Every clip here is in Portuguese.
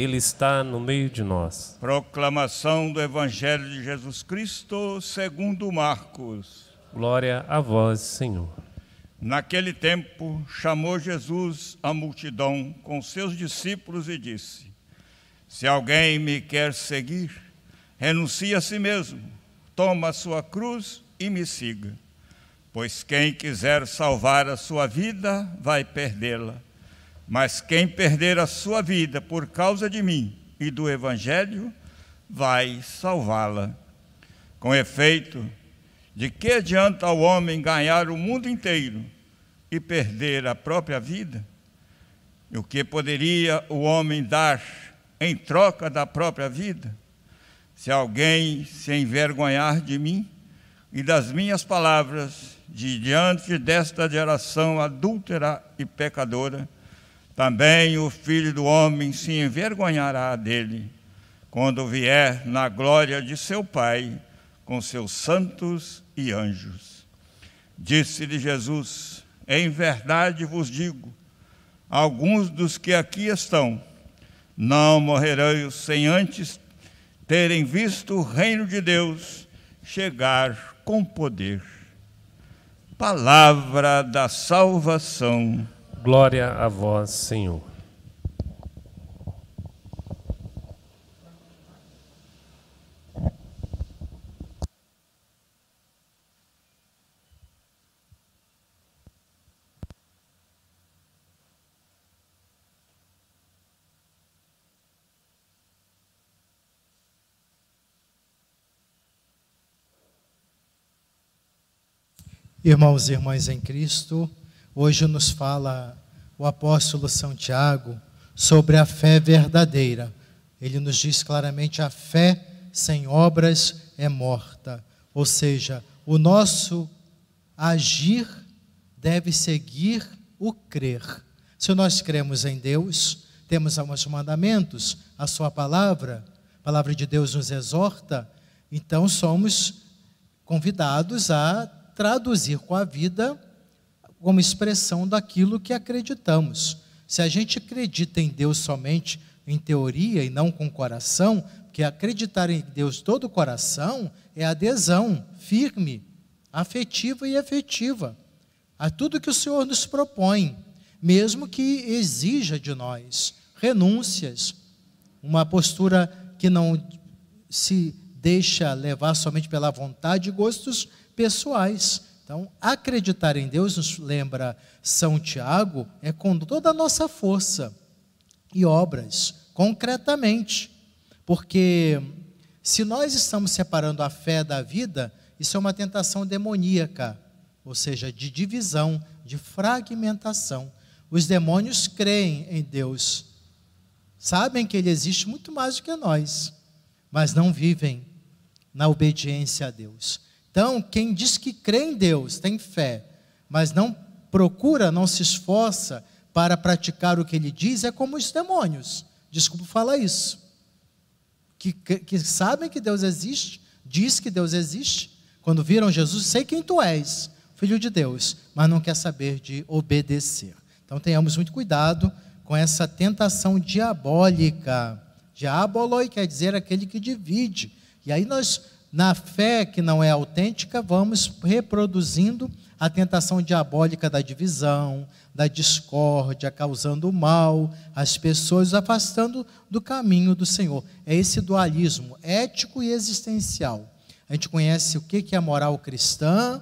Ele está no meio de nós. Proclamação do Evangelho de Jesus Cristo segundo Marcos. Glória a vós, Senhor. Naquele tempo, chamou Jesus a multidão com seus discípulos e disse: Se alguém me quer seguir, renuncie a si mesmo, toma a sua cruz e me siga. Pois quem quiser salvar a sua vida, vai perdê-la mas quem perder a sua vida por causa de mim e do Evangelho, vai salvá-la. Com efeito, de que adianta o homem ganhar o mundo inteiro e perder a própria vida? E o que poderia o homem dar em troca da própria vida? Se alguém se envergonhar de mim e das minhas palavras, de diante desta geração adúltera e pecadora, também o filho do homem se envergonhará dele, quando vier na glória de seu Pai com seus santos e anjos. Disse-lhe Jesus: Em verdade vos digo, alguns dos que aqui estão não morrerão sem antes terem visto o reino de Deus chegar com poder. Palavra da salvação. Glória a vós, Senhor. Irmãos e irmãs em Cristo, Hoje nos fala o apóstolo São Tiago sobre a fé verdadeira. Ele nos diz claramente: a fé sem obras é morta. Ou seja, o nosso agir deve seguir o crer. Se nós cremos em Deus, temos alguns mandamentos, a Sua palavra, a palavra de Deus nos exorta, então somos convidados a traduzir com a vida como expressão daquilo que acreditamos. Se a gente acredita em Deus somente em teoria e não com o coração, porque acreditar em Deus todo o coração é adesão firme, afetiva e efetiva a tudo que o Senhor nos propõe, mesmo que exija de nós renúncias, uma postura que não se deixa levar somente pela vontade e gostos pessoais, então, acreditar em Deus, nos lembra São Tiago, é com toda a nossa força e obras, concretamente. Porque se nós estamos separando a fé da vida, isso é uma tentação demoníaca, ou seja, de divisão, de fragmentação. Os demônios creem em Deus, sabem que Ele existe muito mais do que nós, mas não vivem na obediência a Deus. Então, quem diz que crê em Deus, tem fé, mas não procura, não se esforça para praticar o que ele diz, é como os demônios. Desculpa falar isso. Que, que, sabem que Deus existe, diz que Deus existe, quando viram Jesus, sei quem tu és, filho de Deus, mas não quer saber de obedecer. Então tenhamos muito cuidado com essa tentação diabólica. Diaboloi quer dizer aquele que divide. E aí nós na fé que não é autêntica, vamos reproduzindo a tentação diabólica da divisão, da discórdia, causando mal às pessoas, afastando do caminho do Senhor. É esse dualismo ético e existencial. A gente conhece o que é a moral cristã,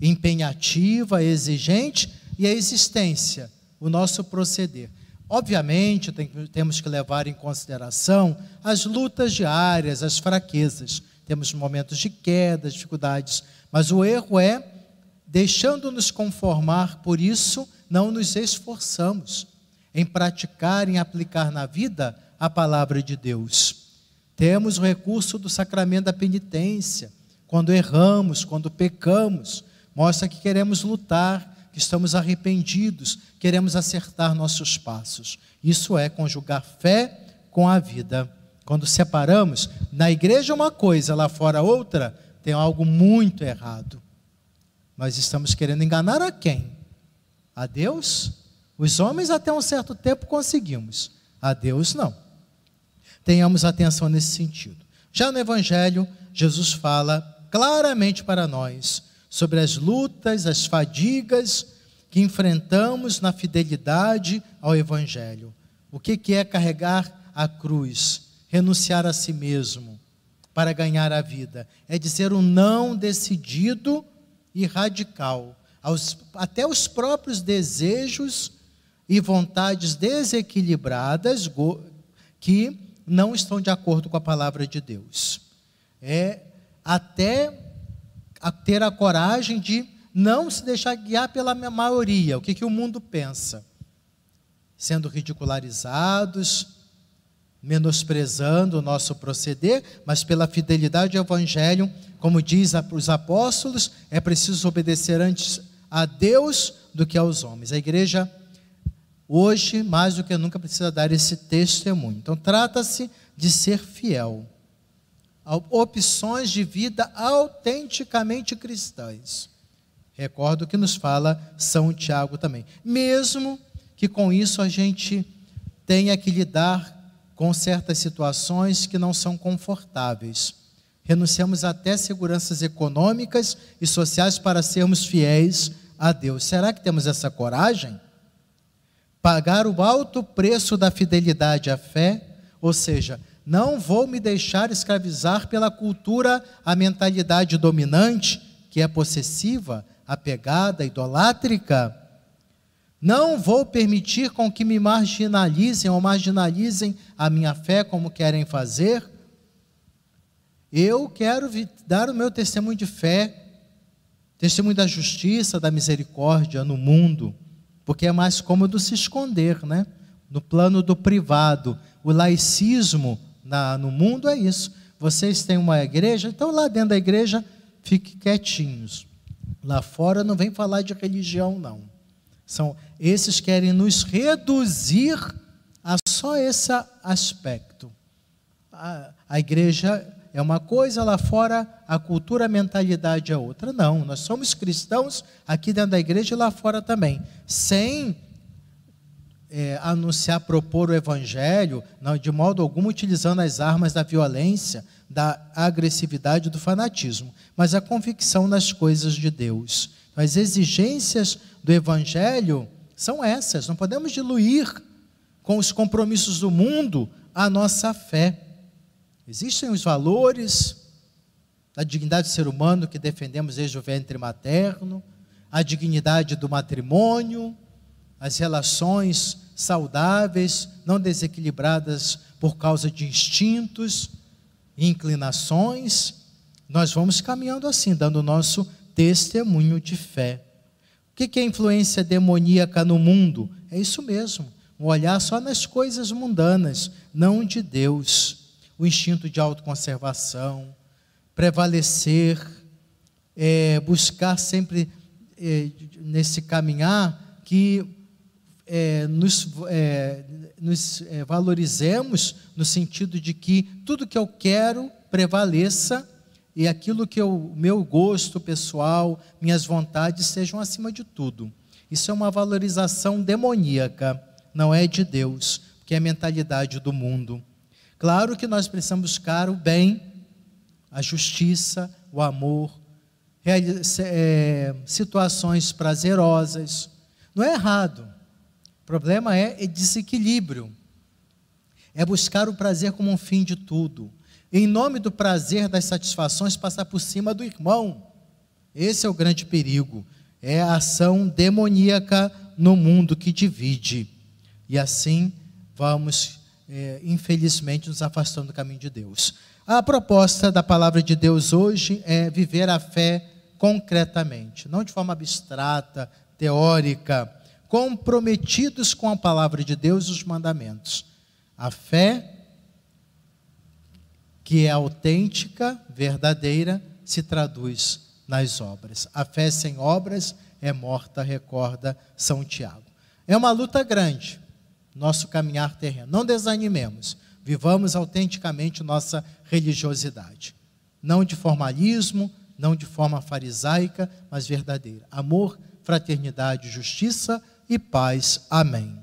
empenhativa, exigente, e a existência, o nosso proceder. Obviamente, tem, temos que levar em consideração as lutas diárias, as fraquezas. Temos momentos de queda, dificuldades, mas o erro é, deixando-nos conformar por isso, não nos esforçamos em praticar, em aplicar na vida a palavra de Deus. Temos o recurso do sacramento da penitência, quando erramos, quando pecamos, mostra que queremos lutar, que estamos arrependidos, queremos acertar nossos passos. Isso é conjugar fé com a vida. Quando separamos, na igreja uma coisa, lá fora outra, tem algo muito errado. Nós estamos querendo enganar a quem? A Deus? Os homens até um certo tempo conseguimos. A Deus, não. Tenhamos atenção nesse sentido. Já no Evangelho, Jesus fala claramente para nós sobre as lutas, as fadigas que enfrentamos na fidelidade ao Evangelho. O que é carregar a cruz, renunciar a si mesmo para ganhar a vida? É dizer um não decidido e radical, aos, até os próprios desejos e vontades desequilibradas que não estão de acordo com a palavra de Deus. É até a ter a coragem de não se deixar guiar pela maioria, o que, que o mundo pensa. Sendo ridicularizados, menosprezando o nosso proceder, mas pela fidelidade ao Evangelho, como diz os apóstolos, é preciso obedecer antes a Deus do que aos homens. A igreja, hoje, mais do que nunca, precisa dar esse testemunho. Então, trata-se de ser fiel opções de vida autenticamente cristãs. Recordo que nos fala São Tiago também. Mesmo que com isso a gente tenha que lidar com certas situações que não são confortáveis. Renunciamos até seguranças econômicas e sociais para sermos fiéis a Deus. Será que temos essa coragem? Pagar o alto preço da fidelidade à fé, ou seja, não vou me deixar escravizar pela cultura, a mentalidade dominante, que é possessiva, apegada, idolátrica. Não vou permitir com que me marginalizem ou marginalizem a minha fé como querem fazer. Eu quero dar o meu testemunho de fé, testemunho da justiça, da misericórdia no mundo, porque é mais cômodo se esconder, né? No plano do privado, o laicismo na, no mundo é isso. Vocês têm uma igreja, então lá dentro da igreja, fique quietinhos. Lá fora não vem falar de religião, não. São esses querem nos reduzir a só esse aspecto. A, a igreja é uma coisa, lá fora a cultura, a mentalidade é outra. Não, nós somos cristãos aqui dentro da igreja e lá fora também. Sem é, anunciar, propor o evangelho, não, de modo algum utilizando as armas da violência, da agressividade, do fanatismo, mas a convicção nas coisas de Deus. As exigências do evangelho são essas, não podemos diluir com os compromissos do mundo a nossa fé. Existem os valores da dignidade do ser humano que defendemos desde o ventre materno, a dignidade do matrimônio, as relações saudáveis, não desequilibradas por causa de instintos inclinações, nós vamos caminhando assim, dando o nosso testemunho de fé. O que é influência demoníaca no mundo? É isso mesmo, um olhar só nas coisas mundanas, não de Deus. O instinto de autoconservação, prevalecer, é, buscar sempre é, nesse caminhar que é, nos, é, nos é, valorizemos no sentido de que tudo que eu quero prevaleça e aquilo que o meu gosto pessoal, minhas vontades sejam acima de tudo. Isso é uma valorização demoníaca, não é de Deus, que é a mentalidade do mundo. Claro que nós precisamos buscar o bem, a justiça, o amor, é, situações prazerosas. Não é errado problema é desequilíbrio. É buscar o prazer como um fim de tudo. Em nome do prazer, das satisfações, passar por cima do irmão. Esse é o grande perigo. É a ação demoníaca no mundo que divide. E assim vamos, é, infelizmente, nos afastando do caminho de Deus. A proposta da palavra de Deus hoje é viver a fé concretamente, não de forma abstrata, teórica, comprometidos com a palavra de Deus e os mandamentos. A fé, que é autêntica, verdadeira, se traduz nas obras. A fé sem obras é morta, recorda São Tiago. É uma luta grande, nosso caminhar terreno. Não desanimemos, vivamos autenticamente nossa religiosidade. Não de formalismo, não de forma farisaica, mas verdadeira. Amor, fraternidade, justiça e paz. Amém.